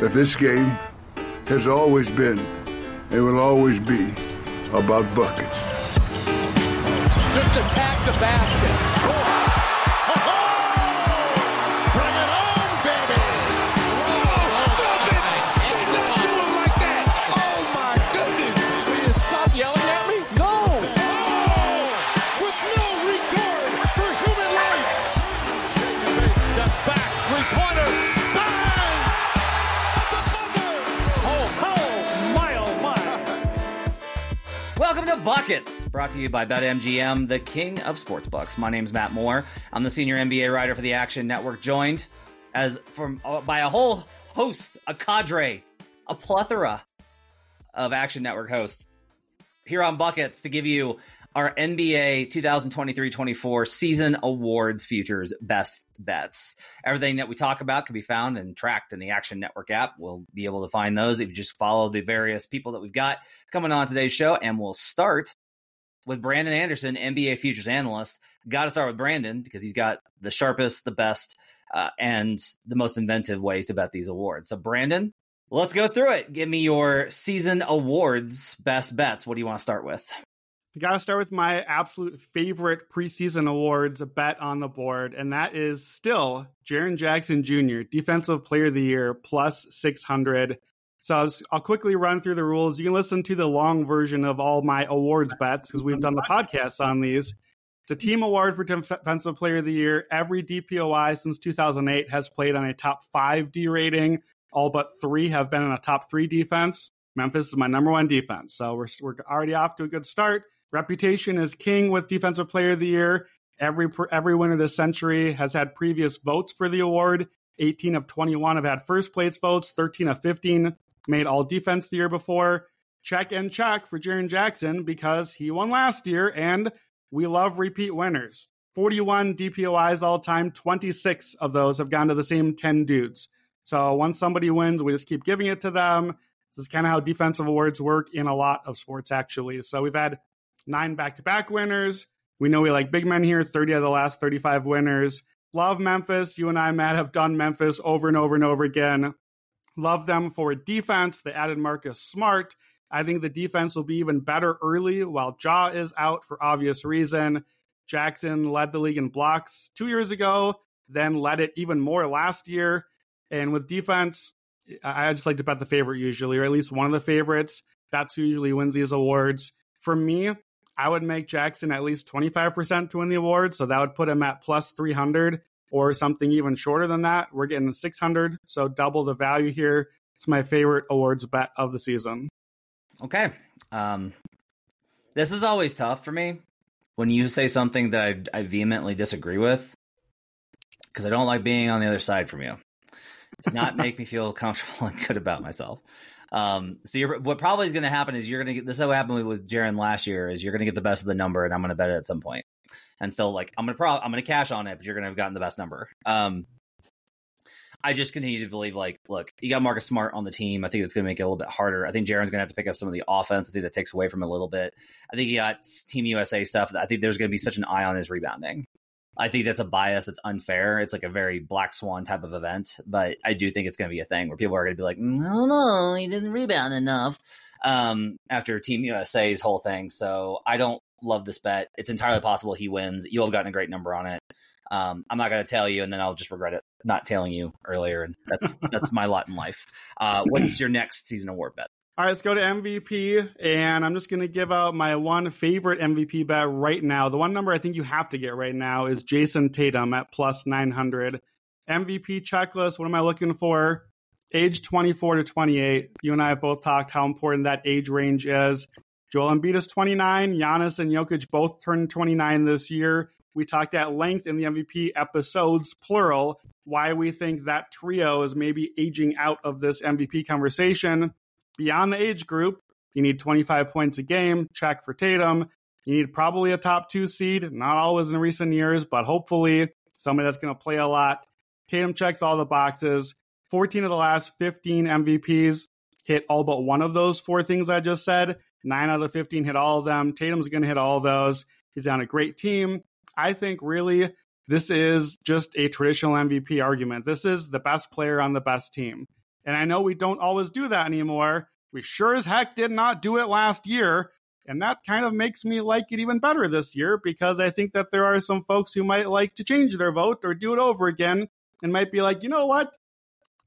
that this game has always been and will always be about buckets. Just attack the basket. Buckets, brought to you by BetMGM, the king of sportsbooks. My name's Matt Moore. I'm the senior NBA writer for the Action Network, joined as from uh, by a whole host, a cadre, a plethora of Action Network hosts here on Buckets to give you our NBA 2023-24 season awards futures best bets. Everything that we talk about can be found and tracked in the Action Network app. We'll be able to find those if you just follow the various people that we've got coming on today's show. And we'll start with Brandon Anderson, NBA futures analyst. Got to start with Brandon because he's got the sharpest, the best, uh, and the most inventive ways to bet these awards. So, Brandon, let's go through it. Give me your season awards best bets. What do you want to start with? I got to start with my absolute favorite preseason awards bet on the board, and that is still Jaren Jackson Jr., Defensive Player of the Year, plus 600. So I'll, I'll quickly run through the rules. You can listen to the long version of all my awards bets because we've done the podcast on these. It's a team award for Defensive Player of the Year. Every DPOY since 2008 has played on a top five D rating. All but three have been in a top three defense. Memphis is my number one defense. So we're, we're already off to a good start. Reputation is king with Defensive Player of the Year. Every every winner this century has had previous votes for the award. 18 of 21 have had first place votes. 13 of 15 made all defense the year before. Check and check for Jaren Jackson because he won last year, and we love repeat winners. 41 DPOYs all time, 26 of those have gone to the same 10 dudes. So once somebody wins, we just keep giving it to them. This is kind of how defensive awards work in a lot of sports, actually. So we've had nine back to back winners. We know we like big men here, 30 of the last 35 winners. Love Memphis. You and I, Matt, have done Memphis over and over and over again. Love them for defense. They added Marcus Smart. I think the defense will be even better early while Ja is out for obvious reason. Jackson led the league in blocks two years ago, then led it even more last year. And with defense, I just like to bet the favorite usually, or at least one of the favorites. That's who usually wins these awards. For me, I would make Jackson at least 25% to win the award. So that would put him at plus 300 or something even shorter than that. We're getting 600. So double the value here. It's my favorite awards bet of the season. Okay. Um, this is always tough for me when you say something that I, I vehemently disagree with because I don't like being on the other side from you. It does not make me feel comfortable and good about myself. Um, so you're, what probably is going to happen is you're going to get this. Is what happened with Jaren last year is you're going to get the best of the number, and I'm going to bet it at some point. And still, like I'm going to probably I'm going to cash on it, but you're going to have gotten the best number. Um, I just continue to believe, like, look, you got Marcus Smart on the team. I think it's going to make it a little bit harder. I think Jaren's going to have to pick up some of the offense. I think that takes away from a little bit. I think you got Team USA stuff. I think there's going to be such an eye on his rebounding. I think that's a bias that's unfair. It's like a very black swan type of event, but I do think it's going to be a thing where people are going to be like, "Mm, don't know, he didn't rebound enough um, after Team USA's whole thing. So I don't love this bet. It's entirely possible he wins. You'll have gotten a great number on it. Um, I'm not going to tell you, and then I'll just regret it not telling you earlier. And that's that's my lot in life. Uh, what's your next season award bet? All right, let's go to MVP. And I'm just going to give out my one favorite MVP bet right now. The one number I think you have to get right now is Jayson Tatum at plus 900. MVP checklist. What am I looking for? Age 24 to 28. You and I have both talked how important that age range is. Joel Embiid is 29. Giannis and Jokic both turned 29 this year. We talked at length in the MVP episodes, plural, why we think that trio is maybe aging out of this MVP conversation. Beyond the age group, you need 25 points a game, check for Tatum. You need probably a top two seed, not always in recent years, but hopefully somebody that's going to play a lot. Tatum checks all the boxes. 14 of the last 15 MVPs hit all but one of those four things I just said. Nine out of the 15 hit all of them. Tatum's going to hit all those. He's on a great team. I think really this is just a traditional MVP argument. This is the best player on the best team. And I know we don't always do that anymore. We sure as heck did not do it last year. And that kind of makes me like it even better this year because I think that there are some folks who might like to change their vote or do it over again and might be like, you know what?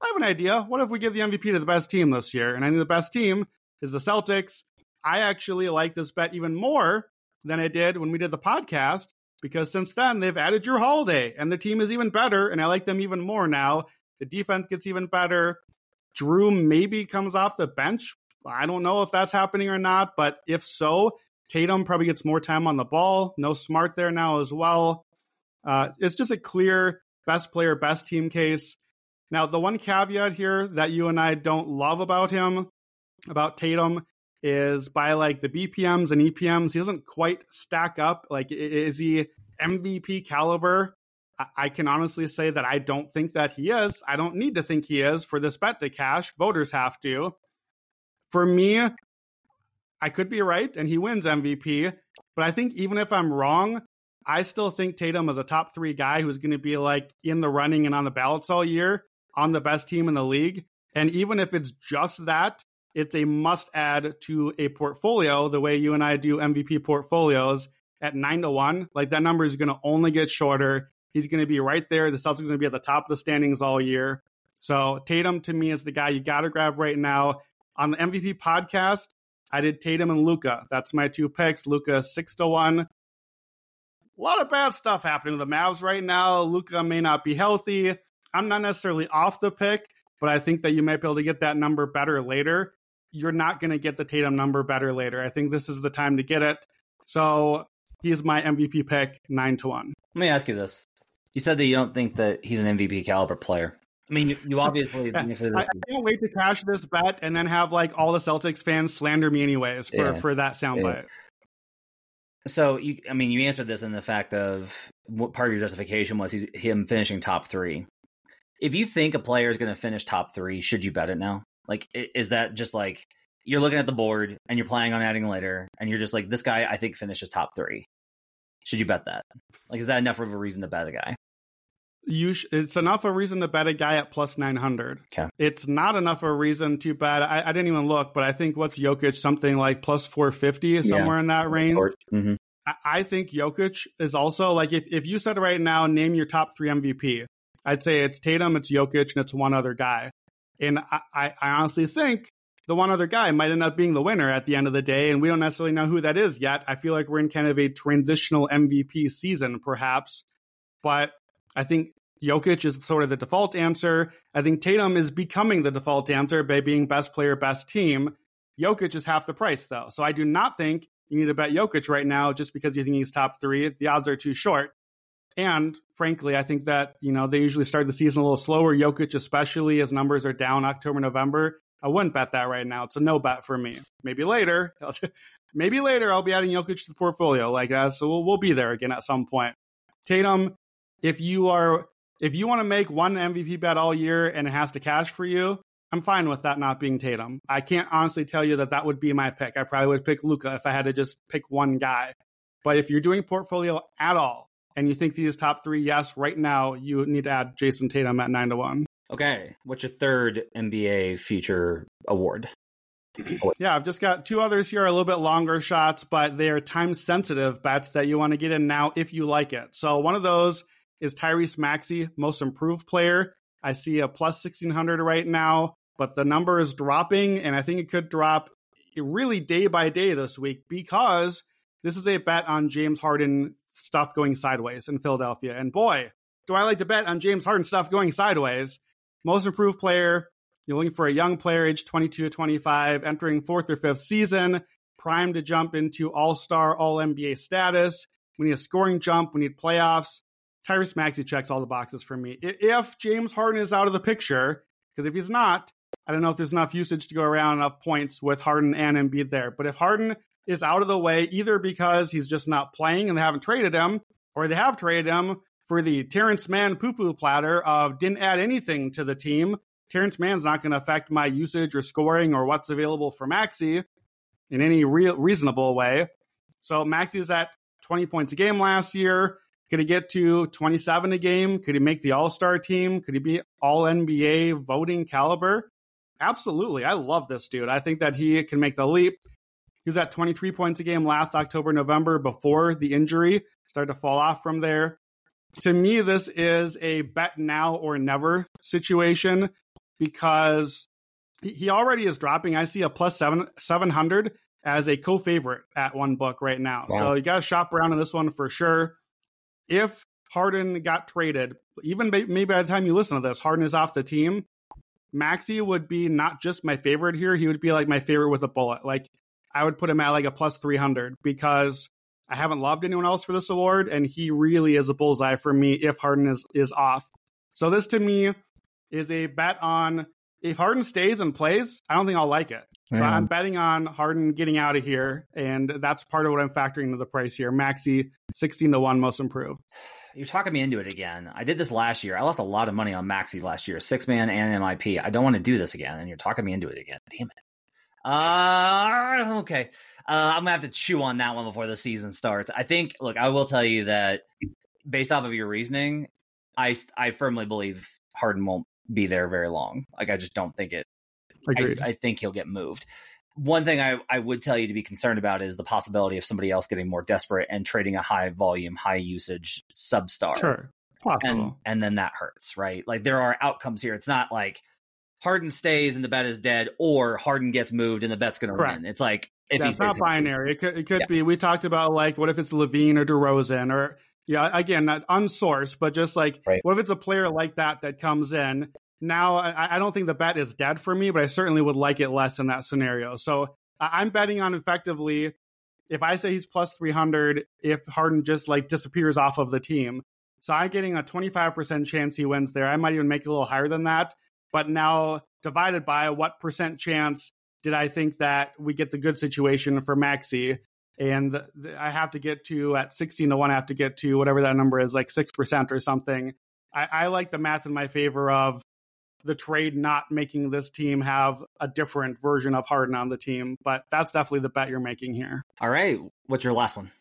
I have an idea. What if we give the MVP to the best team this year? And I think the best team is the Celtics. I actually like this bet even more than I did when we did the podcast because since then they've added Jrue Holiday and the team is even better and I like them even more now. The defense gets even better. Jrue maybe comes off the bench. I don't know if that's happening or not, but if so, Tatum probably gets more time on the ball. No Smart there now as well. Uh, it's just a clear best player, best team case. Now, the one caveat here that you and I don't love about him, about Tatum, is by like the BPMs and EPMs, he doesn't quite stack up. Like, is he MVP caliber? I can honestly say that I don't think that he is. I don't need to think he is for this bet to cash. Voters have to. For me, I could be right and he wins MVP, but I think even if I'm wrong, I still think Tatum is a top three guy who's going to be like in the running and on the ballots all year on the best team in the league. And even if it's just that, it's a must add to a portfolio the way you and I do MVP portfolios at nine to one. Like that number is going to only get shorter. He's going to be right there. The Celtics are going to be at the top of the standings all year. So Tatum to me is the guy you got to grab right now. On the MVP podcast, I did Tatum and Luka. That's my two picks. Luka six to one. A lot of bad stuff happening with the Mavs right now. Luka may not be healthy. I'm not necessarily off the pick, but I think that you might be able to get that number better later. You're not going to get the Tatum number better later. I think this is the time to get it. So he's my MVP pick, nine to one. Let me ask you this: You said that you don't think that he's an MVP caliber player. I mean, you, you obviously. I, I, can't wait to cash this bet and then have like all the Celtics fans slander me anyways for yeah. for that soundbite. Yeah. So you, I mean, you answered this in the fact of what part of your justification was he's him finishing top three. If you think a player is going to finish top three, should you bet it now? Like, is that just like you're looking at the board and you're planning on adding later, and you're just like, this guy I think finishes top three. Should you bet that? Like, is that enough of a reason to bet a guy? you sh- it's enough of a reason to bet a guy at plus 900. Okay. It's not enough of a reason to bet. I, I, didn't even look, but I think what's Jokic something like plus 450, somewhere yeah. in that range. Mm-hmm. I, I, think Jokic is also like, if, if you said right now, name your top three MVP, I'd say it's Tatum, it's Jokic, and it's one other guy. And I, I honestly think the one other guy might end up being the winner at the end of the day, and we don't necessarily know who that is yet. I feel like we're in kind of a transitional MVP season, perhaps. But I think Jokic is sort of the default answer. I think Tatum is becoming the default answer by being best player, best team. Jokic is half the price, though. So I do not think you need to bet Jokic right now just because you think he's top three. The odds are too short. And frankly, I think that, you know, they usually start the season a little slower. Jokic, especially, his numbers are down October, November. I wouldn't bet that right now. It's a no bet for me. Maybe later. Maybe later I'll be adding Jokic to the portfolio like that. So we'll, we'll be there again at some point. Tatum, if you are if you want to make one MVP bet all year and it has to cash for you, I'm fine with that not being Tatum. I can't honestly tell you that that would be my pick. I probably would pick Luka if I had to just pick one guy. But if you're doing portfolio at all and you think these top three, yes, right now you need to add Jayson Tatum at nine to one. Okay, what's your third NBA future award? yeah, I've just got two others here, a little bit longer shots, but they are time sensitive bets that you want to get in now if you like it. So one of those is Tyrese Maxey, most improved player. I see a plus 1600 right now, but the number is dropping, and I think it could drop really day by day this week because this is a bet on James Harden stuff going sideways in Philadelphia. And boy, do I like to bet on James Harden stuff going sideways. Most improved player. You're looking for a young player, age 22 to 25, entering fourth or fifth season, primed to jump into all star, all NBA status. We need a scoring jump. We need playoffs. Tyrese Maxey checks all the boxes for me. If James Harden is out of the picture, because if he's not, I don't know if there's enough usage to go around enough points with Harden and Embiid there. But if Harden is out of the way, either because he's just not playing and they haven't traded him, or they have traded him for the Terance Mann poo poo platter of didn't add anything to the team. Terance Mann's not going to affect my usage or scoring or what's available for Maxey in any real reasonable way. So Maxey is at 20 points a game last year. Could he get to 27 a game? Could he make the All Star team? Could he be All NBA voting caliber? Absolutely. I love this dude. I think that he can make the leap. He was at 23 points a game last October, November before the injury started to fall off from there. To me, this is a bet now or never situation because he already is dropping. I see a plus seven, 700 as a co favorite at one book right now. Wow. So you got to shop around on this one for sure. If Harden got traded, even maybe by the time you listen to this, Harden is off the team. Maxey would be not just my favorite here, he would be like my favorite with a bullet. Like I would put him at like a plus 300 because I haven't loved anyone else for this award, and he really is a bullseye for me if Harden is, is off. So this to me is a bet on if Harden stays and plays, I don't think I'll like it. So I'm betting on Harden getting out of here, and that's part of what I'm factoring into the price here. Maxey, 16 to 1 most improved. You're talking me into it again. I did this last year. I lost a lot of money on Maxey last year, six man and MIP. I don't want to do this again, and you're talking me into it again. Damn it. Uh, okay. Uh, I'm gonna have to chew on that one before the season starts. I think. Look, I will tell you that based off of your reasoning, I I firmly believe Harden won't be there very long. Like I just don't think it. I, I, think he'll get moved. One thing I, I would tell you to be concerned about is the possibility of somebody else getting more desperate and trading a high volume, high usage substar. Sure. Possible. And and then that hurts, right? Like there are outcomes here. It's not like Harden stays and the bet is dead, or Harden gets moved and the bet's going to win. It's like if That's not binary. It could, it could yeah. be. We talked about like what if it's LaVine or DeRozan or yeah, again, not unsourced, but just like right. what if it's a player like that that comes in now, I, I, don't think the bet is dead for me, but I certainly would like it less in that scenario. So I'm betting on effectively if I say he's plus 300, if Harden just like disappears off of the team. So I'm getting a 25% chance he wins there. I might even make it a little higher than that. But now divided by what percent chance did I think that we get the good situation for Maxey? And I have to get to at 16 to 1, I have to get to whatever that number is, like 6% or something. I, I like the math in my favor of the trade not making this team have a different version of Harden on the team. But that's definitely the bet you're making here. All right. What's your last one?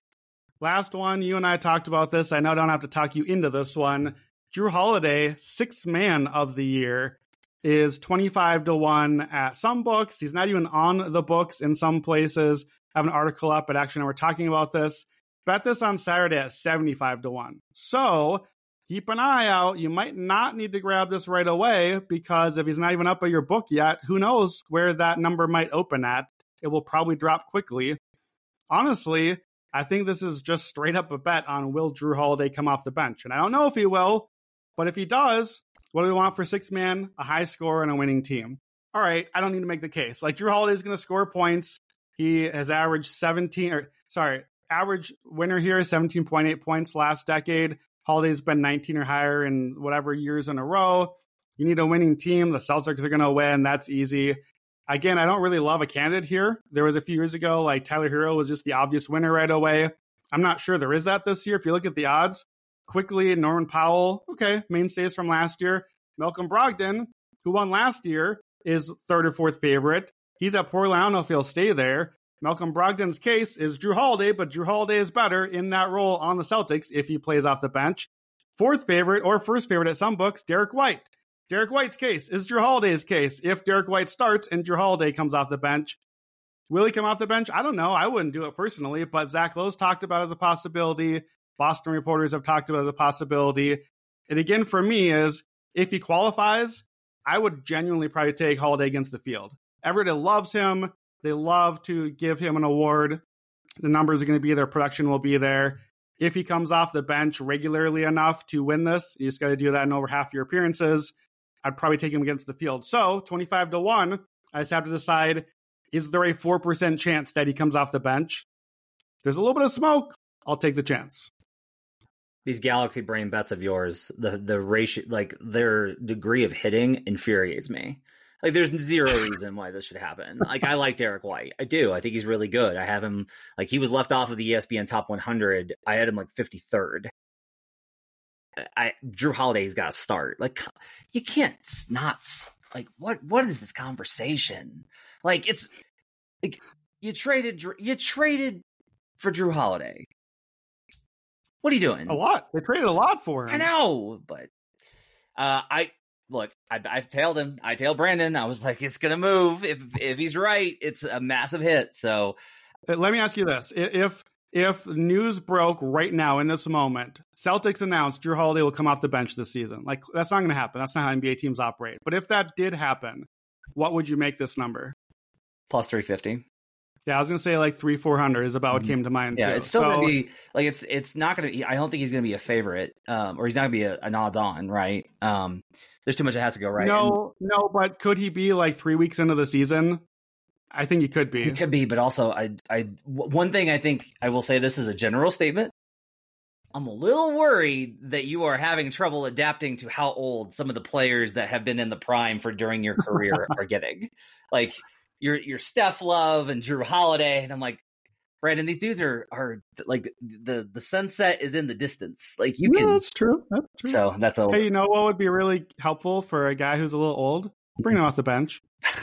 Last one. You and I talked about this. I know I don't have to talk you into this one. Drew Holiday, sixth man of the year, is 25 to 1 at some books. He's not even on the books in some places. I have an article up, but actually, we're talking about this. Bet this on Saturday at 75 to 1. So keep an eye out. You might not need to grab this right away because if he's not even up at your book yet, who knows where that number might open at? It will probably drop quickly. Honestly, I think this is just straight up a bet on will Jrue Holiday come off the bench. And I don't know if he will, but if he does, what do we want for six man? A high score and a winning team. All right, I don't need to make the case. Like Jrue Holiday is going to score points. He has averaged 17 or sorry, average winner here is 17.8 points last decade. Holiday's been 19 or higher in whatever years in a row. You need a winning team. The Celtics are going to win. That's easy. Again, I don't really love a candidate here. There was a few years ago, like Tyler Herro was just the obvious winner right away. I'm not sure there is that this year. If you look at the odds, Quickley, Norman Powell, okay, mainstays from last year. Malcolm Brogdon, who won last year, is third or fourth favorite. He's at Portland. I don't know if he'll stay there. Malcolm Brogdon's case is Jrue Holiday, but Jrue Holiday is better in that role on the Celtics if he plays off the bench. Fourth favorite or first favorite at some books, Derrick White. Derrick White's case is Jrue Holiday's case if Derrick White starts and Jrue Holiday comes off the bench. Will he come off the bench? I don't know. I wouldn't do it personally, but Zach Lowe's talked about as a possibility. Boston reporters have talked about as a possibility. And again, for me, is if he qualifies, I would genuinely probably take Holiday against the field. Everett loves him. They love to give him an award. The numbers are going to be there, production will be there. If he comes off the bench regularly enough to win this, you just got to do that in over half your appearances. I'd probably take him against the field. So 25 to 1, I just have to decide is there a 4% chance that he comes off the bench? There's a little bit of smoke. I'll take the chance. These galaxy brain bets of yours, the the ratio, like their degree of hitting, infuriates me. Like, there's zero reason why this should happen. Like, I like Derrick White. I do. I think he's really good. I have him like he was left off of the ESPN Top 100. I had him like 53rd. I Jrue Holiday's got to start. Like, you can't not like what? What is this conversation? Like, it's like you traded you traded for Jrue Holiday. What are you doing? A lot. They traded a lot for him. I know, but uh, I look. I, I've tailed him. I tailed Brandon. I was like, it's gonna move. If if he's right, it's a massive hit. So Uh, Let me ask you this: if if news broke right now in this moment, Celtics announced Jrue Holiday will come off the bench this season. Like that's not going to happen. That's not how NBA teams operate. But if that did happen, what would you make this number? plus three fifty. Yeah, I was going to say like three four hundred is about what came to mind. Mm-hmm. Yeah, too. it's still So- gonna be like it's it's not gonna. I don't think he's gonna be a favorite, um, or he's not gonna be a, an odds on, right? Um, there's too much that has to go right. No, no, but could he be like three weeks into the season? I think he could be. He could be, but also, I, I, w- one thing I think I will say this is a general statement. I'm a little worried that you are having trouble adapting to how old some of the players that have been in the prime for during your career are getting. Like your your Steph Love and Jrue Holiday, and I'm like, Brandon, these dudes are are like the the sunset is in the distance. Like you Yeah, can. that's true. That's true. So that's a hey, you know what would be really helpful for a guy who's a little old? Bring him off the bench.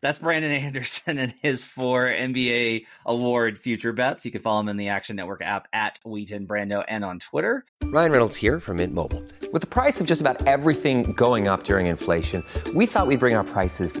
That's Brandon Anderson and his four NBA award future bets. You can follow him in the Action Network app at Wheaton Brando and on Twitter. Ryan Reynolds here from Mint Mobile. With the price of just about everything going up during inflation, we thought we'd bring our prices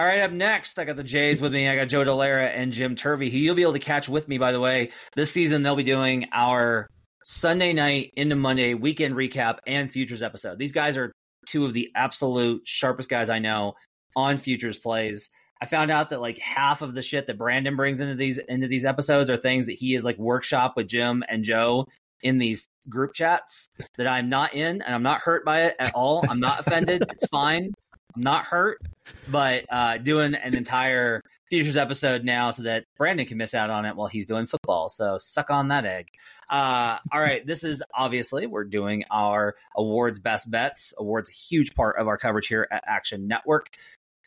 All right, up next, I got the Jays with me. I got Joe Dellera and Jim Turvey, who you'll be able to catch with me, by the way. This season, they'll be doing our Sunday night into Monday weekend recap and futures episode. These guys are two of the absolute sharpest guys I know on futures plays. I found out that like half of the shit that Brandon brings into these into these episodes are things that he is like workshop with Jim and Joe in these group chats that I'm not in and I'm not hurt by it at all. I'm not offended. It's fine. Not hurt, but uh, doing an entire futures episode now so that Brandon can miss out on it while he's doing football. So suck on that egg. Uh, all right, this is obviously we're doing our awards best bets. Awards a huge part of our coverage here at Action Network.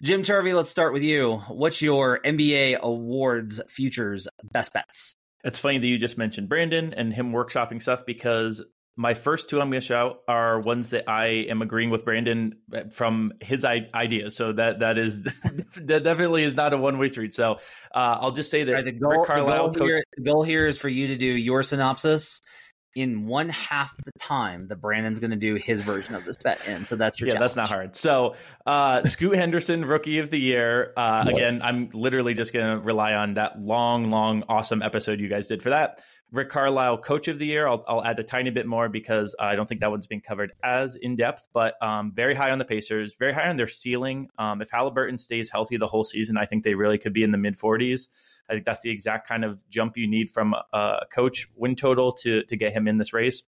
Jim Turvey, let's start with you. What's your NBA awards futures best bets? It's funny that you just mentioned Brandon and him workshopping stuff because my first two I'm going to shout are ones that I am agreeing with Brandon from his I- ideas. So that that is that definitely is not a one way street. So uh, I'll just say that All right, the, goal, Rick the, goal here, the goal here is for you to do your synopsis in one half the time that Brandon's going to do his version of this bet in. So that's your yeah, that's not hard. So, uh, Scoot Henderson, rookie of the year. Uh, again, I'm literally just going to rely on that long, long, awesome episode you guys did for that. Rick Carlisle, coach of the year. I'll, I'll add a tiny bit more because I don't think that one's being covered as in depth, but um, very high on the Pacers, very high on their ceiling. Um, if Haliburton stays healthy the whole season, I think they really could be in the mid 40s. I think that's the exact kind of jump you need from a coach win total to to get him in this race.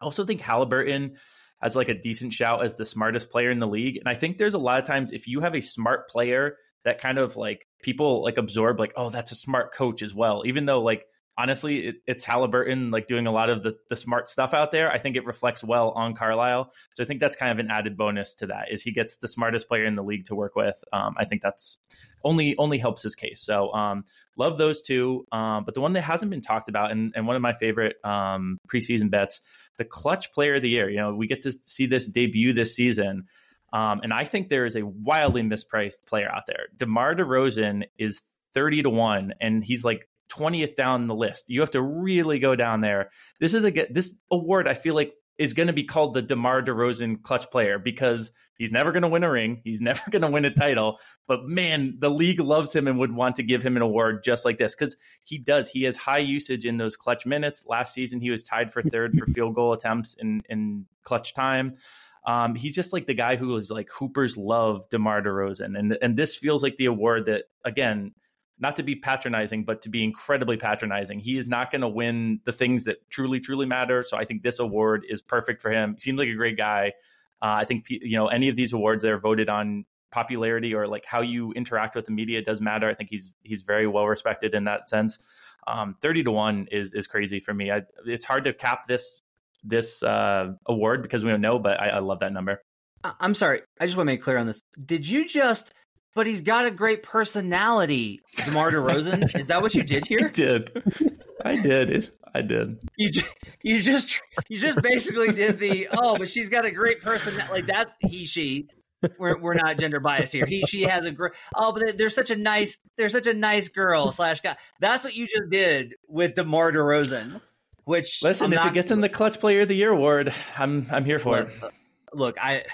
I also think Haliburton has like a decent shout as the smartest player in the league. And I think there's a lot of times if you have a smart player that kind of like people like absorb like, oh, that's a smart coach as well. Even though like honestly it, it's Haliburton like doing a lot of the, the smart stuff out there. I think it reflects well on Carlisle. So I think that's kind of an added bonus to that is he gets the smartest player in the league to work with. Um, I think that's only only helps his case. So um, love those two. Um, but the one that hasn't been talked about and, and one of my favorite um, preseason bets, the clutch player of the year. You know, we get to see this debut this season. Um, and I think there is a wildly mispriced player out there. DeMar DeRozan is 30 to 1, and he's like 20th down the list. You have to really go down there. This is a this award, I feel like, is going to be called the DeMar DeRozan clutch player because he's never going to win a ring. He's never going to win a title. But man, the league loves him and would want to give him an award just like this because he does. He has high usage in those clutch minutes. Last season, he was tied for third for field goal attempts in, in clutch time. Um, he's just like the guy who was like Hoopers love DeMar DeRozan, and and this feels like the award that again, not to be patronizing, but to be incredibly patronizing. He is not going to win the things that truly truly matter. So I think this award is perfect for him. Seems like a great guy. Uh, I think you know any of these awards that are voted on popularity or like how you interact with the media does matter. I think he's he's very well respected in that sense. Um, Thirty to one is is crazy for me. I, it's hard to cap this this uh, award because we don't know, but I, I love that number. I'm sorry. I just want to make clear on this. Did you just? But he's got a great personality, DeMar DeRozan. Is that what you did here? I did. I did. I did. You just, you just you just basically did the oh, but she's got a great person like that. He she. We're we're not gender biased here. He she has a great oh, but they're such a nice they're such a nice girl slash guy. That's what you just did with Demar Derozan. Which listen, I'm if not, it gets in the Clutch Player of the Year award, I'm I'm here for look, it. Look, I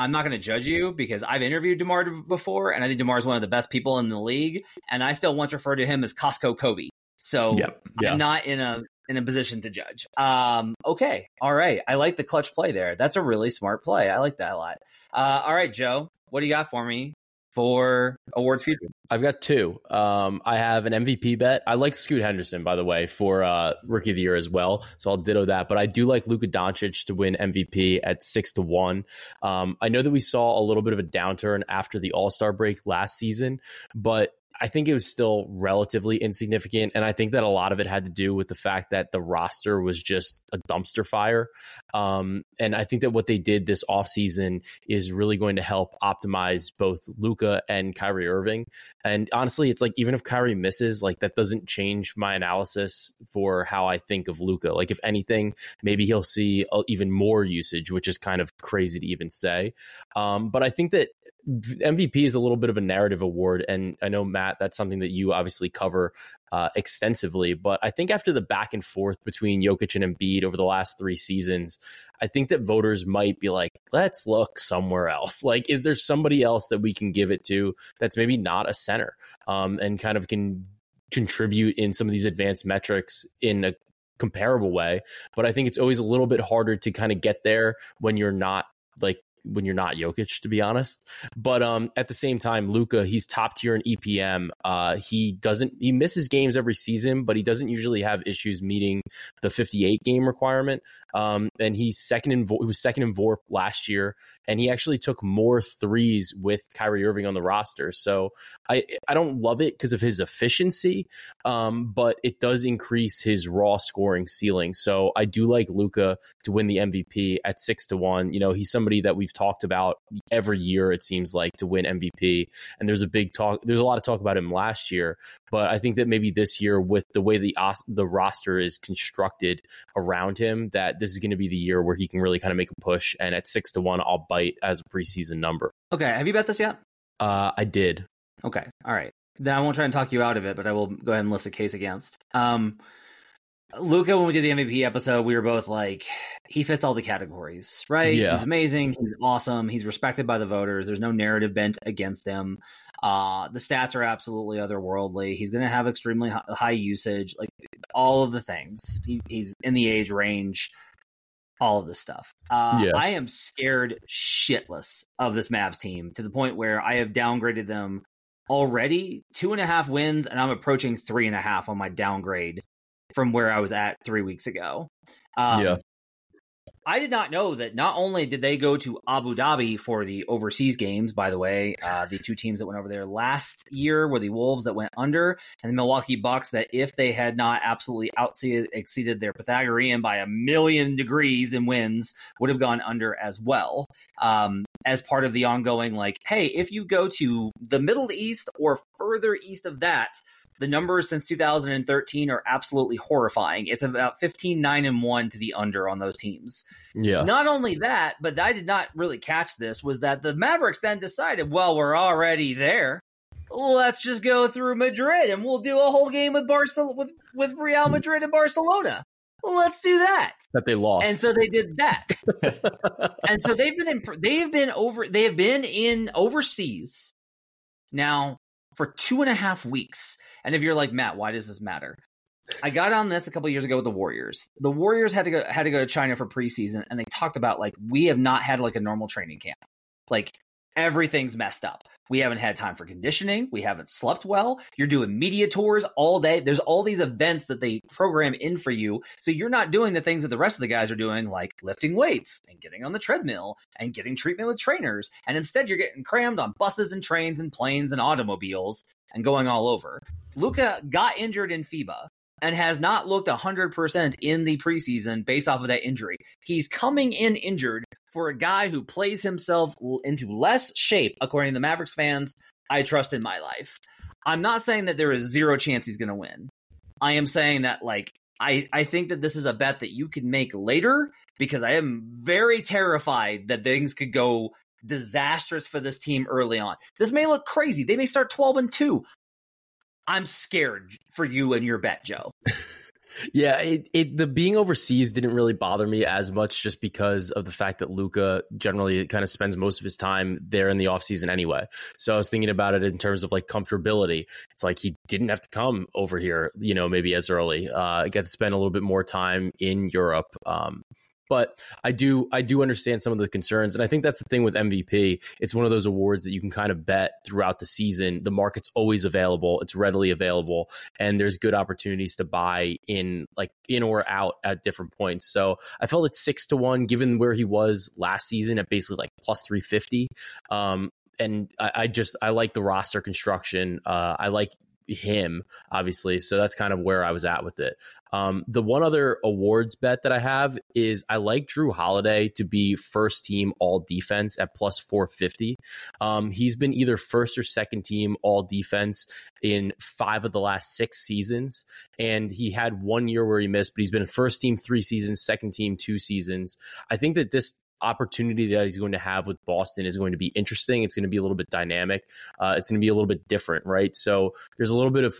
I'm not going to judge you because I've interviewed Demar before, and I think Demar is one of the best people in the league, and I still once refer to him as Costco Kobe. So Yep, yeah. I'm not in a in a position to judge. Um, okay, all right. I like the clutch play there. That's a really smart play. I like that a lot. Uh, all right, Joe, what do you got for me for awards future? I've got two. Um, I have an MVP bet. I like Scoot Henderson, by the way, for uh, Rookie of the Year as well. So I'll ditto that. But I do like Luka Doncic to win MVP at six to one. Um, I know that we saw a little bit of a downturn after the All Star break last season, but I think it was still relatively insignificant. And I think that a lot of it had to do with the fact that the roster was just a dumpster fire. Um, and I think that what they did this offseason is really going to help optimize both Luka and Kyrie Irving. And honestly, it's like even if Kyrie misses, like that doesn't change my analysis for how I think of Luka. Like if anything, maybe he'll see uh, even more usage, which is kind of crazy to even say. Um, but I think that MVP is a little bit of a narrative award, and I know Matt, that's something that you obviously cover uh, extensively. But I think after the back and forth between Jokic and Embiid over the last three seasons, I think that voters might be like, let's look somewhere else. Like, is there somebody else that we can give it to that's maybe not a center um, and kind of can contribute in some of these advanced metrics in a comparable way? But I think it's always a little bit harder to kind of get there when you're not like when you're not Jokic, to be honest. But um, at the same time, Luka, he's top tier in EPM. Uh, he doesn't he misses games every season, but he doesn't usually have issues meeting the 58 game requirement. Um, and he's second in he was second in VORP last year, and he actually took more threes with Kyrie Irving on the roster. So I I don't love it because of his efficiency, um, but it does increase his raw scoring ceiling. So I do like Luka to win the MVP at six to one. You know, he's somebody that we've talked about every year. It seems like to win MVP, and there's a big talk. There's a lot of talk about him last year, but I think that maybe this year with the way the the roster is constructed around him, that this is going to be the year where he can really kind of make a push. And at six to one, I'll bite as a preseason number. Okay, have you bet this yet? Uh, I did. Okay, all right. Then I won't try and talk you out of it, but I will go ahead and list a case against. Um, Luka, when we did the MVP episode, we were both like, he fits all the categories, right? Yeah. He's amazing. He's awesome. He's respected by the voters. There's no narrative bent against him. Uh, the stats are absolutely otherworldly. He's going to have extremely high usage, like all of the things. He, he's in the age range, all of this stuff. Uh, Yeah. I am scared shitless of this Mavs team to the point where I have downgraded them already two and a half wins, and I'm approaching three and a half on my downgrade from where I was at three weeks ago. Um, Yeah. I did not know that not only did they go to Abu Dhabi for the overseas games, by the way, uh, the two teams that went over there last year were the Wolves that went under and the Milwaukee Bucks that if they had not absolutely outseeded exceeded their Pythagorean by a million degrees in wins would have gone under as well. Um, as part of the ongoing, like, hey, if you go to the Middle East or further east of that, the numbers since 2013 are absolutely horrifying. It's about 15 9 and 1 to the under on those teams. Yeah. Not only that, but I did not really catch this was that the Mavericks then decided, well, we're already there. Let's just go through Madrid and we'll do a whole game with Barcelona with with Real Madrid and Barcelona. Let's do that. That they lost. And so they did that. and so they've been in they've been over they have been in overseas now for two and a half weeks. And if you're like Matt, why does this matter? I got on this a couple years ago with the Warriors. The Warriors had to go had to go to China for preseason, and they talked about like we have not had like a normal training camp. Like everything's messed up. We haven't had time for conditioning. We haven't slept well. You're doing media tours all day. There's all these events that they program in for you. So you're not doing the things that the rest of the guys are doing, like lifting weights and getting on the treadmill and getting treatment with trainers. And instead, you're getting crammed on buses and trains and planes and automobiles and going all over. Luka got injured in FIBA and has not looked 100% in the preseason based off of that injury. He's coming in injured for a guy who plays himself into less shape, according to the Mavericks fans I trust in my life. I'm not saying that there is zero chance he's going to win. I am saying that, like, I, I think that this is a bet that you can make later because I am very terrified that things could go disastrous for this team early on. This may look crazy. They may start 12 and 2. I'm scared for you and your bet, Joe. Yeah, it, it the being overseas didn't really bother me as much just because of the fact that Luka generally kind of spends most of his time there in the offseason anyway. So I was thinking about it in terms of like comfortability. It's like he didn't have to come over here, you know, maybe as early. Uh get to spend a little bit more time in Europe. Um but I do I do understand some of the concerns, and I think that's the thing with MVP. It's one of those awards that you can kind of bet throughout the season. The market's always available; it's readily available, and there's good opportunities to buy in like in or out at different points. So I felt it's six to one, given where he was last season at basically like plus three fifty. Um, and I, I, just I like the roster construction. Uh, I like him, obviously. So that's kind of where I was at with it. Um, the one other awards bet that I have is I like Jrue Holiday to be first team all defense at plus 450. Um, he's been either first or second team all defense in five of the last six seasons. And he had one year where he missed, but he's been first team three seasons, second team two seasons. I think that this opportunity that he's going to have with Boston is going to be interesting. It's going to be a little bit dynamic. Uh, it's going to be a little bit different, right? So there's a little bit of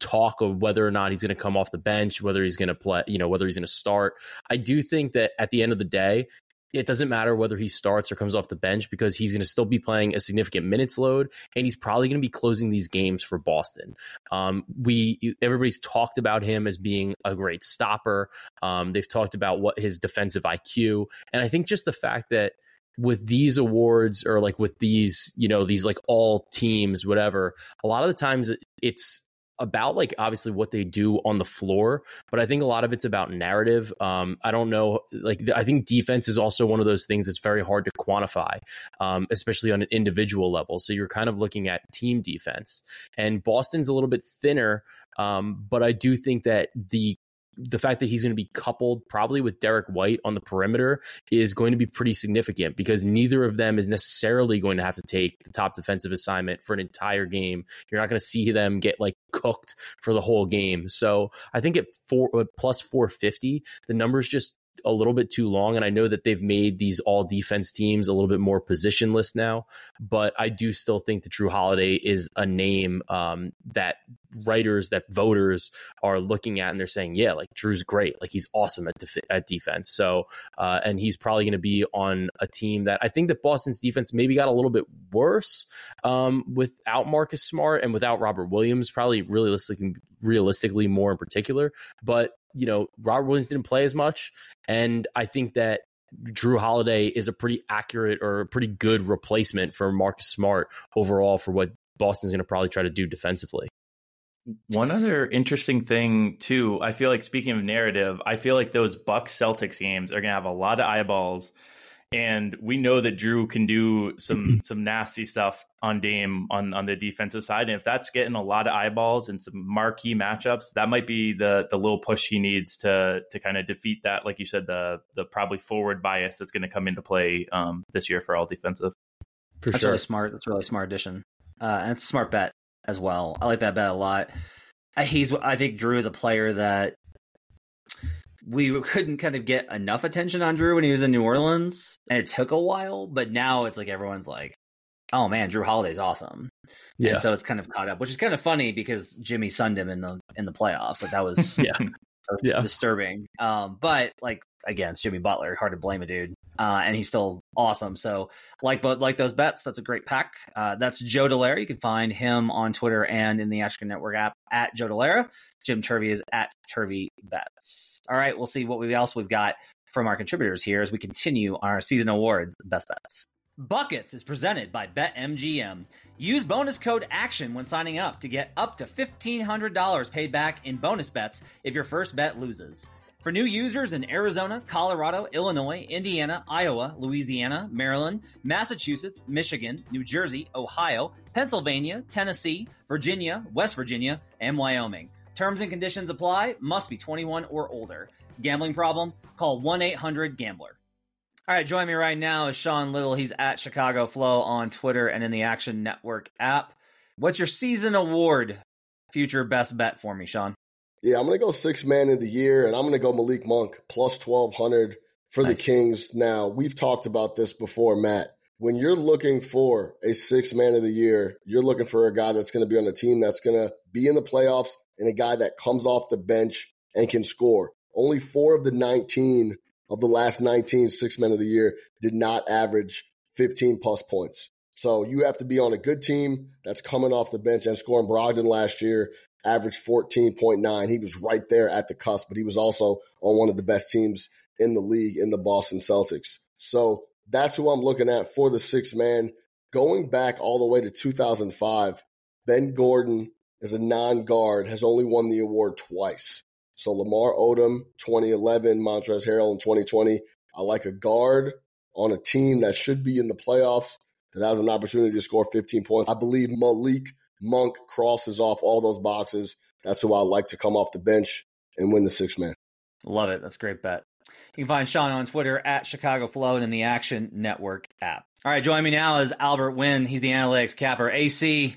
talk of whether or not he's going to come off the bench, whether he's going to play, you know, whether he's going to start. I do think that at the end of the day, it doesn't matter whether he starts or comes off the bench because he's going to still be playing a significant minutes load and he's probably going to be closing these games for Boston. Um, we everybody's talked about him as being a great stopper. Um, they've talked about what his defensive IQ, and I think just the fact that with these awards or like with these you know these like all teams whatever a lot of the times it's about like obviously what they do on the floor, but I think a lot of it's about narrative. Um, I don't know, like I think defense is also one of those things that's very hard to quantify, um, especially on an individual level. So you're kind of looking at team defense, and Boston's a little bit thinner. Um, but I do think that the the fact that he's going to be coupled probably with Derrick White on the perimeter is going to be pretty significant because neither of them is necessarily going to have to take the top defensive assignment for an entire game. You're not going to see them get like cooked for the whole game. So I think at four plus 450, the numbers just a little bit too long. And I know that they've made these all defense teams a little bit more positionless now, but I do still think that Jrue Holiday is a name um, that writers, that voters are looking at and they're saying, yeah, like Jrue's great. Like he's awesome at, def- at defense. So, uh, and he's probably going to be on a team that I think that Boston's defense maybe got a little bit worse um, without Marcus Smart and without Robert Williams, probably realistically, realistically more in particular. But you know, Robert Williams didn't play as much. And I think that Jrue Holiday is a pretty accurate or a pretty good replacement for Marcus Smart overall for what Boston's going to probably try to do defensively. One other interesting thing too, I feel like speaking of narrative, I feel like those Bucks Celtics games are going to have a lot of eyeballs and we know that Jrue can do some some nasty stuff on Dame on on the defensive side. And if that's getting a lot of eyeballs and some marquee matchups, that might be the the little push he needs to to kind of defeat that, like you said, the the probably forward bias that's going to come into play um, this year for all defensive. For that's sure. really smart. That's really smart addition, uh, and it's a smart bet as well. I like that bet a lot. He's I think Jrue is a player that we couldn't kind of get enough attention on Jrue when he was in New Orleans, and it took a while. But now it's like everyone's like, "Oh man, Jrue Holiday's awesome." Yeah. And so it's kind of caught up, which is kind of funny because Jimmy sunned him in the in the playoffs. Like that was yeah. yeah. disturbing. Um, but like again, it's Jimmy Butler. Hard to blame a dude. Uh, and he's still awesome. So like but like those bets, that's a great pack. Uh, that's Joe Dellera. You can find him on Twitter and in the Action Network app at Joe Dellera. Jim Turvey is at Turvey Bets. All right, we'll see what we else we've got from our contributors here as we continue on our season awards best bets. Buckets is presented by BetMGM. Use bonus code ACTION when signing up to get up to $1,500 paid back in bonus bets if your first bet loses. For new users in Arizona, Colorado, Illinois, Indiana, Iowa, Louisiana, Maryland, Massachusetts, Michigan, New Jersey, Ohio, Pennsylvania, Tennessee, Virginia, West Virginia, and Wyoming. Terms and conditions apply, must be 21 or older. Gambling problem? Call 1 800 Gambler. All right, join me right now is Sean Little. He's at Chicago Flow on Twitter and in the Action Network app. What's your season award future best bet for me, Sean? Yeah, I'm going to go six man of the year, and I'm going to go Malik Monk plus 1200 for nice. the Kings. Now, we've talked about this before, Matt. When you're looking for a six man of the year, you're looking for a guy that's going to be on a team that's going to be in the playoffs and a guy that comes off the bench and can score. Only four of the 19 of the last 19 six men of the year did not average 15 plus points. So you have to be on a good team that's coming off the bench and scoring. Brogdon last year averaged 14.9. He was right there at the cusp, but he was also on one of the best teams in the league in the Boston Celtics. So that's who I'm looking at for the six man. Going back all the way to 2005, Ben Gordon as a non guard has only won the award twice. So Lamar Odom, 2011, Montrezl Harrell in 2020. I like a guard on a team that should be in the playoffs that has an opportunity to score 15 points. I believe Malik Monk crosses off all those boxes. That's who I like to come off the bench and win the six man. Love it. That's a great bet. You can find Sean on Twitter at Chicago Flow and in the Action Network app. All right, join me now is Albert Nguyen. He's the analytics capper. AC,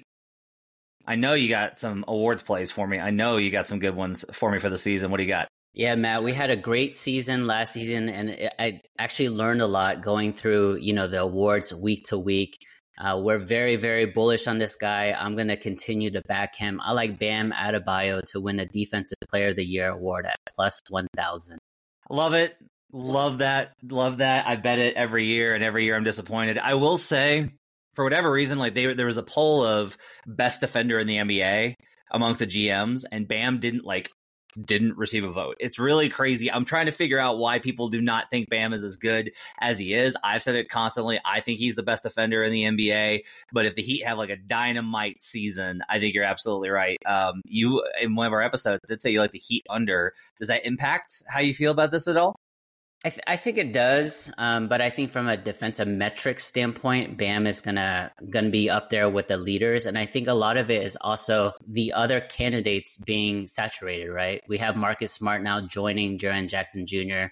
I know you got some awards plays for me. I know you got some good ones for me for the season. What do you got? Yeah, Matt, we had a great season last season, and I actually learned a lot going through, you know, the awards week to week. Uh, we're very, very bullish on this guy. I'm going to continue to back him. I like Bam Adebayo to win the Defensive Player of the Year award at plus 1,000. Love it. Love that. Love that. I bet it every year, and every year I'm disappointed. I will say, for whatever reason, like they, there was a poll of best defender in the NBA amongst the GMs, and Bam didn't like didn't receive a vote. It's really crazy. I'm trying to figure out why people do not think Bam is as good as he is. I've said it constantly. I think he's the best defender in the NBA. But if the Heat have like a dynamite season, I think you're absolutely right. Um, you in one of our episodes did say you like the Heat under. Does that impact how you feel about this at all? I, th- I, think it does, um, but I think from a defensive metrics standpoint, Bam is gonna gonna be up there with the leaders, and I think a lot of it is also the other candidates being saturated. Right, we have Marcus Smart now joining Jaren Jackson Jr.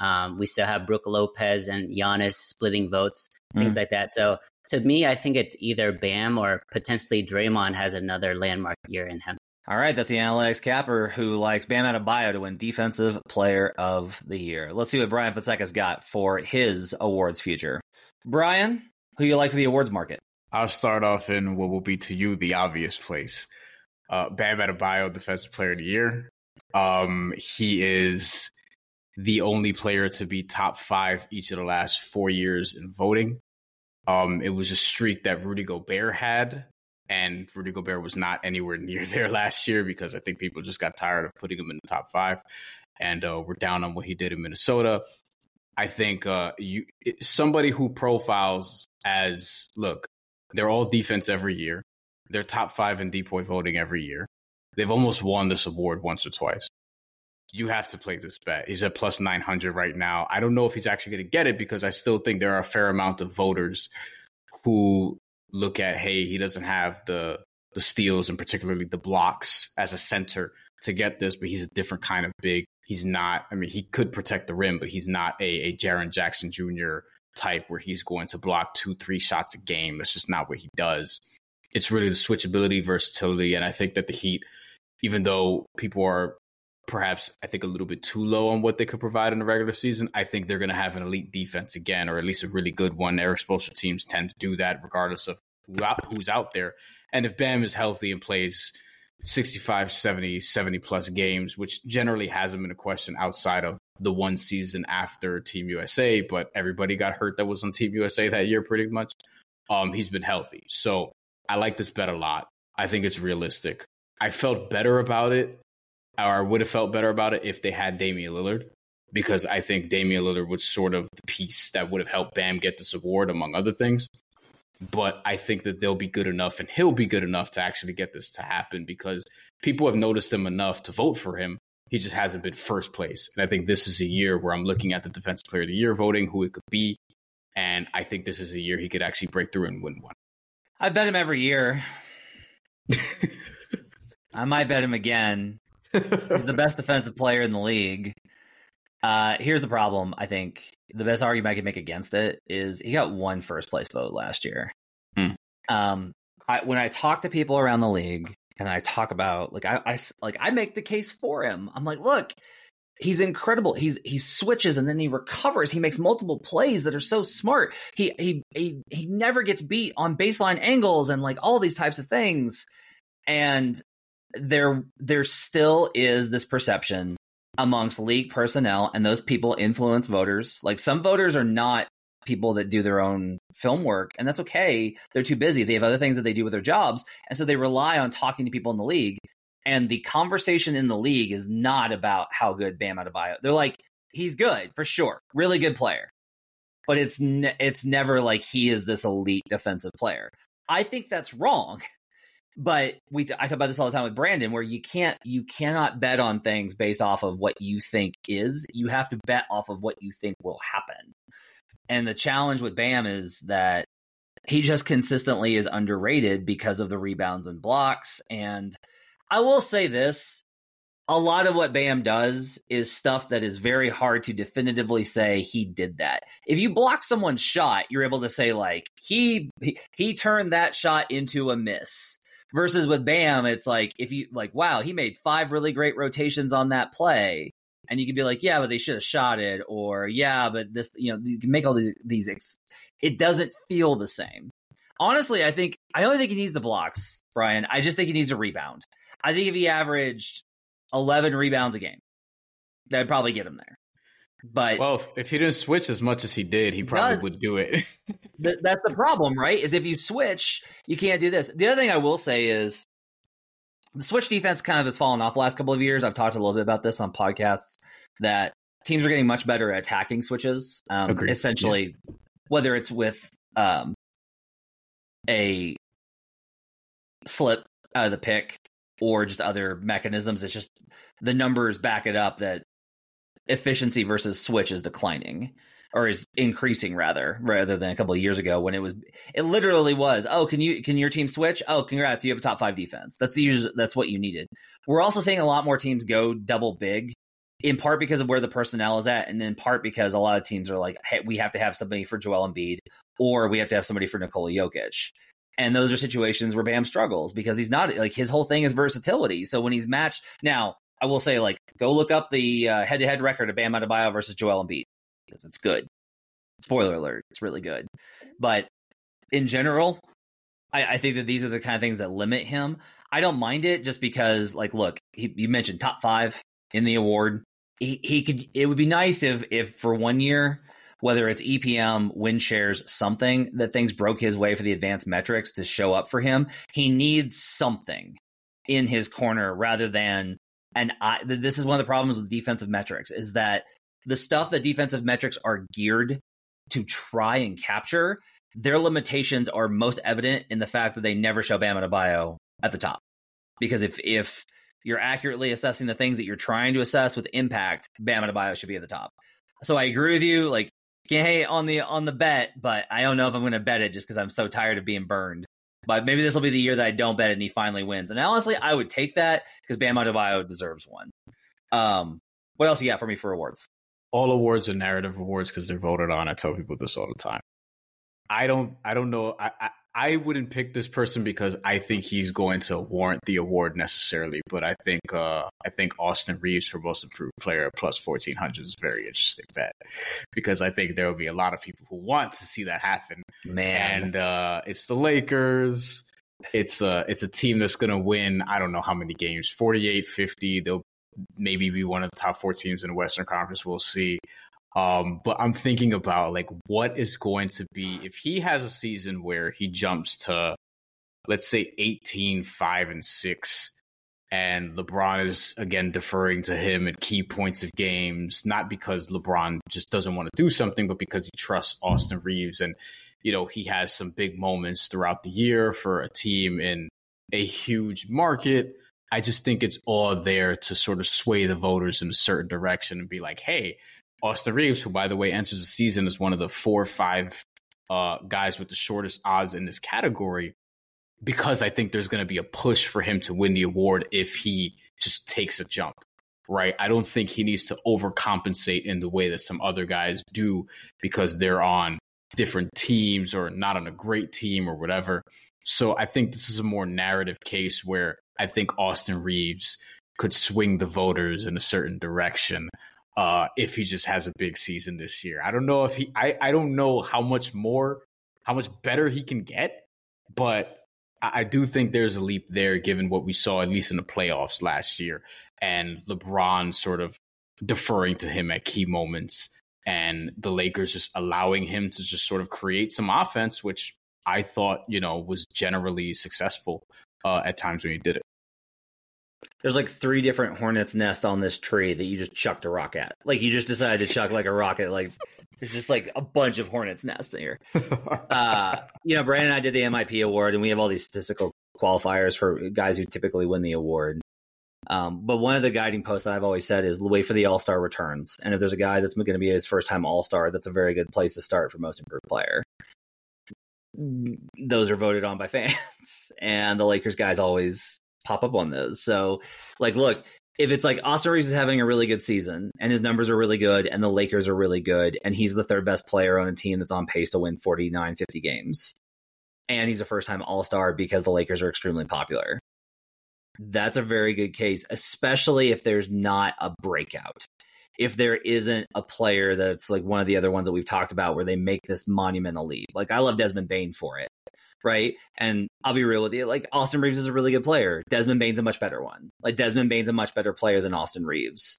Um, we still have Brook Lopez and Giannis splitting votes, things mm. like that. So to me, I think it's either Bam or potentially Draymond has another landmark year in him. All right, that's the analytics capper who likes Bam Adebayo to win Defensive Player of the Year. Let's see what Bryan Fonseca's got for his awards future. Bryan, who you like for the awards market? I'll start off in what will be to you the obvious place. Uh, Bam Adebayo, Defensive Player of the Year. Um, he is the only player to be top five each of the last four years in voting. Um, it was a streak that Rudy Gobert had and Rudy Gobert was not anywhere near there last year because I think people just got tired of putting him in the top five, and uh, we're down on what he did in Minnesota. I think uh, you somebody who profiles as look, they're all defense every year. They're top five in DPOY voting every year. They've almost won this award once or twice. You have to play this bet. He's at plus 900 right now. I don't know if he's actually going to get it because I still think there are a fair amount of voters who look at hey he doesn't have the the steals and particularly the blocks as a center to get this, but he's a different kind of big. He's not. I mean, he could protect the rim, but he's not a a Jaren Jackson Jr. type where he's going to block two three shots a game. That's just not what he does. It's really the switchability, versatility, and I think that the Heat, even though people are perhaps I think a little bit too low on what they could provide in the regular season. I think they're going to have an elite defense again, or at least a really good one. Their explosive teams tend to do that regardless of who's out there. And if Bam is healthy and plays 65, 70, 70 plus games, which generally hasn't been a question outside of the one season after Team USA, but everybody got hurt that was on Team USA that year pretty much. Um, he's been healthy. So I like this bet a lot. I think it's realistic. I felt better about it, or I would have felt better about it if they had Damian Lillard, because I think Damian Lillard was sort of the piece that would have helped Bam get this award, among other things. But I think that they'll be good enough and he'll be good enough to actually get this to happen because people have noticed him enough to vote for him. He just hasn't been first place. And I think this is a year where I'm looking at the Defensive Player of the Year voting, who it could be. And I think this is a year he could actually break through and win one. I bet him every year. I might bet him again. He's the best defensive player in the league. Uh, here's the problem. I think the best argument I could make against it is he got one first place vote last year. Hmm. Um, I, when I talk to people around the league and I talk about like I, I like I make the case for him. I'm like, look, he's incredible. He's he switches and then he recovers. He makes multiple plays that are so smart. He he he he never gets beat on baseline angles and like all these types of things. And there there still is this perception amongst league personnel and those people influence voters. Like some voters are not people that do their own film work and that's okay. They're too busy. They have other things that they do with their jobs and so they rely on talking to people in the league and the conversation in the league is not about how good Bam Adebayo. They're like he's good for sure. Really good player. But it's ne- it's never like he is this elite defensive player. I think that's wrong. But we I talk about this all the time with Brandon, where you can't you cannot bet on things based off of what you think is. You have to bet off of what you think will happen. And the challenge with Bam is that he just consistently is underrated because of the rebounds and blocks. And I will say this a lot of what Bam does is stuff that is very hard to definitively say he did that. If you block someone's shot, you're able to say like he he, he turned that shot into a miss. Versus with Bam, it's like if you like, wow, he made five really great rotations on that play, and you can be like, yeah, but they should have shot it, or yeah, but this, you know, you can make all these these. Ex- it doesn't feel the same. Honestly, I think I don't think he needs the blocks, Bryan. I just think he needs a rebound. I think if he averaged eleven rebounds a game, that'd probably get him there. But well, if, if he didn't switch as much as he did, he probably does. would do it. Th- that's the problem, right? Is if you switch, you can't do this. The other thing I will say is the switch defense kind of has fallen off the last couple of years. I've talked a little bit about this on podcasts that teams are getting much better at attacking switches. Um, essentially, whether it's with um, a slip out of the pick or just other mechanisms, it's just the numbers back it up that efficiency versus switch is declining or is increasing rather rather than a couple of years ago when it was it literally was oh can you can your team switch? Oh congrats you have a top five defense. That's the that's what you needed. We're also seeing a lot more teams go double big in part because of where the personnel is at and in part because a lot of teams are like hey we have to have somebody for Joel Embiid or we have to have somebody for Nikola Jokic. And those are situations where Bam struggles because he's not like his whole thing is versatility. So when he's matched now I will say, like, go look up the uh, head-to-head record of Bam Adebayo versus Joel Embiid because it's good. Spoiler alert: it's really good. But in general, I, I, think that these are the kind of things that limit him. I don't mind it just because, like, look, he, you mentioned top five in the award. He, he could. It would be nice if, if for one year, whether it's EPM, win shares, something that things broke his way for the advanced metrics to show up for him. He needs something in his corner rather than and I, this is one of the problems with defensive metrics is that the stuff that defensive metrics are geared to try and capture, their limitations are most evident in the fact that they never show Bam Adebayo at the top. Because if if you're accurately assessing the things that you're trying to assess with impact, Bam Adebayo should be at the top. So I agree with you. Like, hey, on the on the bet, but I don't know if I'm going to bet it just because I'm so tired of being burned. But maybe this will be the year that I don't bet it and he finally wins. And honestly, I would take that because Bam Adebayo deserves one. Um, what else you got for me for awards? All awards are narrative awards because they're voted on. I tell people this all the time. I don't. I don't know. I, I I wouldn't pick this person because I think he's going to warrant the award necessarily. But I think uh, I think Austin Reaves for most improved player plus fourteen hundred is a very interesting bet because I think there will be a lot of people who want to see that happen. Man, and uh, it's the Lakers. It's a it's a team that's going to win. I don't know how many games, 48, 50. They'll maybe be one of the top four teams in the Western Conference. We'll see. Um, but I'm thinking about like what is going to be if he has a season where he jumps to let's say 18, 5, and 6, and LeBron is again deferring to him at key points of games, not because LeBron just doesn't want to do something, but because he trusts Austin Reaves And, you know, he has some big moments throughout the year for a team in a huge market. I just think it's all there to sort of sway the voters in a certain direction and be like, hey, Austin Reaves, who by the way enters the season as one of the four or five uh, guys with the shortest odds in this category, because I think there's going to be a push for him to win the award if he just takes a jump. Right. I don't think he needs to overcompensate in the way that some other guys do because they're on different teams or not on a great team or whatever. So I think this is a more narrative case where I think Austin Reaves could swing the voters in a certain direction uh, if he just has a big season this year. I don't know if he, I, I don't know how much more, how much better he can get, but I, I do think there's a leap there given what we saw, at least in the playoffs last year, and LeBron sort of deferring to him at key moments and the Lakers just allowing him to just sort of create some offense, which I thought, you know, was generally successful uh, at times when he did it. There's like three different hornets' nest on this tree that you just chucked a rock at. Like you just decided to chuck like a rocket. Like there's just like a bunch of hornets' nests in here. uh, you know, Brandon and I did the MIP award, and we have all these statistical qualifiers for guys who typically win the award. Um, but one of the guiding posts that I've always said is wait for the All Star returns. And if there's a guy that's going to be his first time All Star, that's a very good place to start for most improved player. Those are voted on by fans, and the Lakers guys always pop up on those. So, like, look, if it's like Austin Reaves is having a really good season and his numbers are really good and the Lakers are really good and he's the third best player on a team that's on pace to win 49, 50 games and he's a first time All Star because the Lakers are extremely popular. That's a very good case, especially if there's not a breakout. If there isn't a player that's like one of the other ones that we've talked about where they make this monumental leap. Like I love Desmond Bane for it right? And I'll be real with you, like Austin Reaves is a really good player. Desmond Bane's a much better one. Like Desmond Bane's a much better player than Austin Reaves.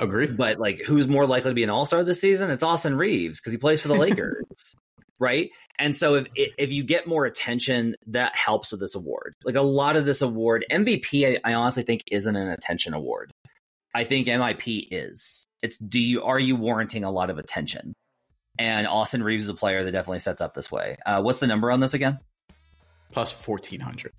Agree. But like who's more likely to be an all-star this season? It's Austin Reaves because he plays for the Lakers. right? And so if if you get more attention, that helps with this award. Like a lot of this award, MVP, I, I honestly think isn't an attention award. I think MIP is. It's do you are you warranting a lot of attention? And Austin Reaves is a player that definitely sets up this way. Uh, what's the number on this again? plus 1400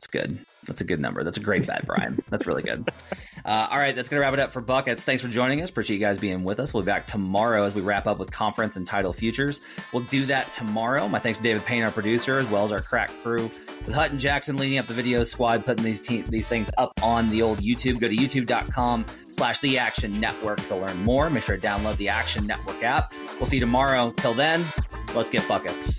that's good. That's a good number. That's a great bet bryan. That's really good. Uh, all right that's gonna wrap it up for buckets. Thanks for joining us. Appreciate you guys being with us. We'll be back tomorrow as we wrap up with conference and title futures. We'll do that tomorrow. My thanks to david payne our producer as well as our crack crew. With hutton jackson leading up the video squad putting these te- these things up on the old youtube. Go to youtube.com slash the action network to learn more. Make sure to download the action network app. We'll see you tomorrow. Till then let's get buckets